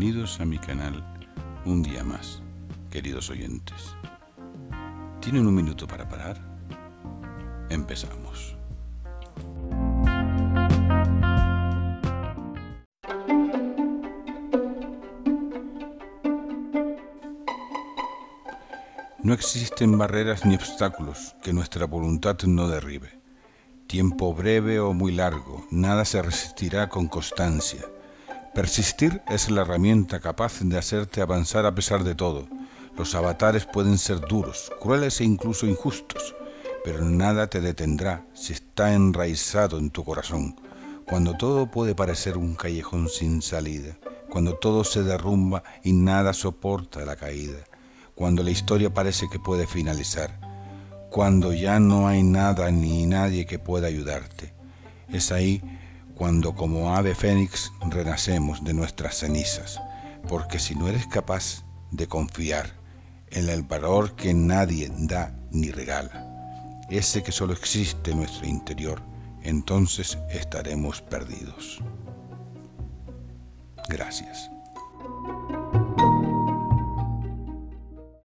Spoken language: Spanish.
Bienvenidos a mi canal un día más, queridos oyentes. ¿Tienen un minuto para parar? Empezamos. No existen barreras ni obstáculos que nuestra voluntad no derribe. Tiempo breve o muy largo, nada se resistirá con constancia Persistir es la herramienta capaz de hacerte avanzar a pesar de todo. Los avatares pueden ser duros, crueles e incluso injustos, pero nada te detendrá si está enraizado en tu corazón. Cuando todo puede parecer un callejón sin salida, cuando todo se derrumba y nada soporta la caída, cuando la historia parece que puede finalizar, cuando ya no hay nada ni nadie que pueda ayudarte. Es ahí cuando como ave fénix renacemos de nuestras cenizas, porque si no eres capaz de confiar en el valor que nadie da ni regala, ese que solo existe en nuestro interior, entonces estaremos perdidos. Gracias.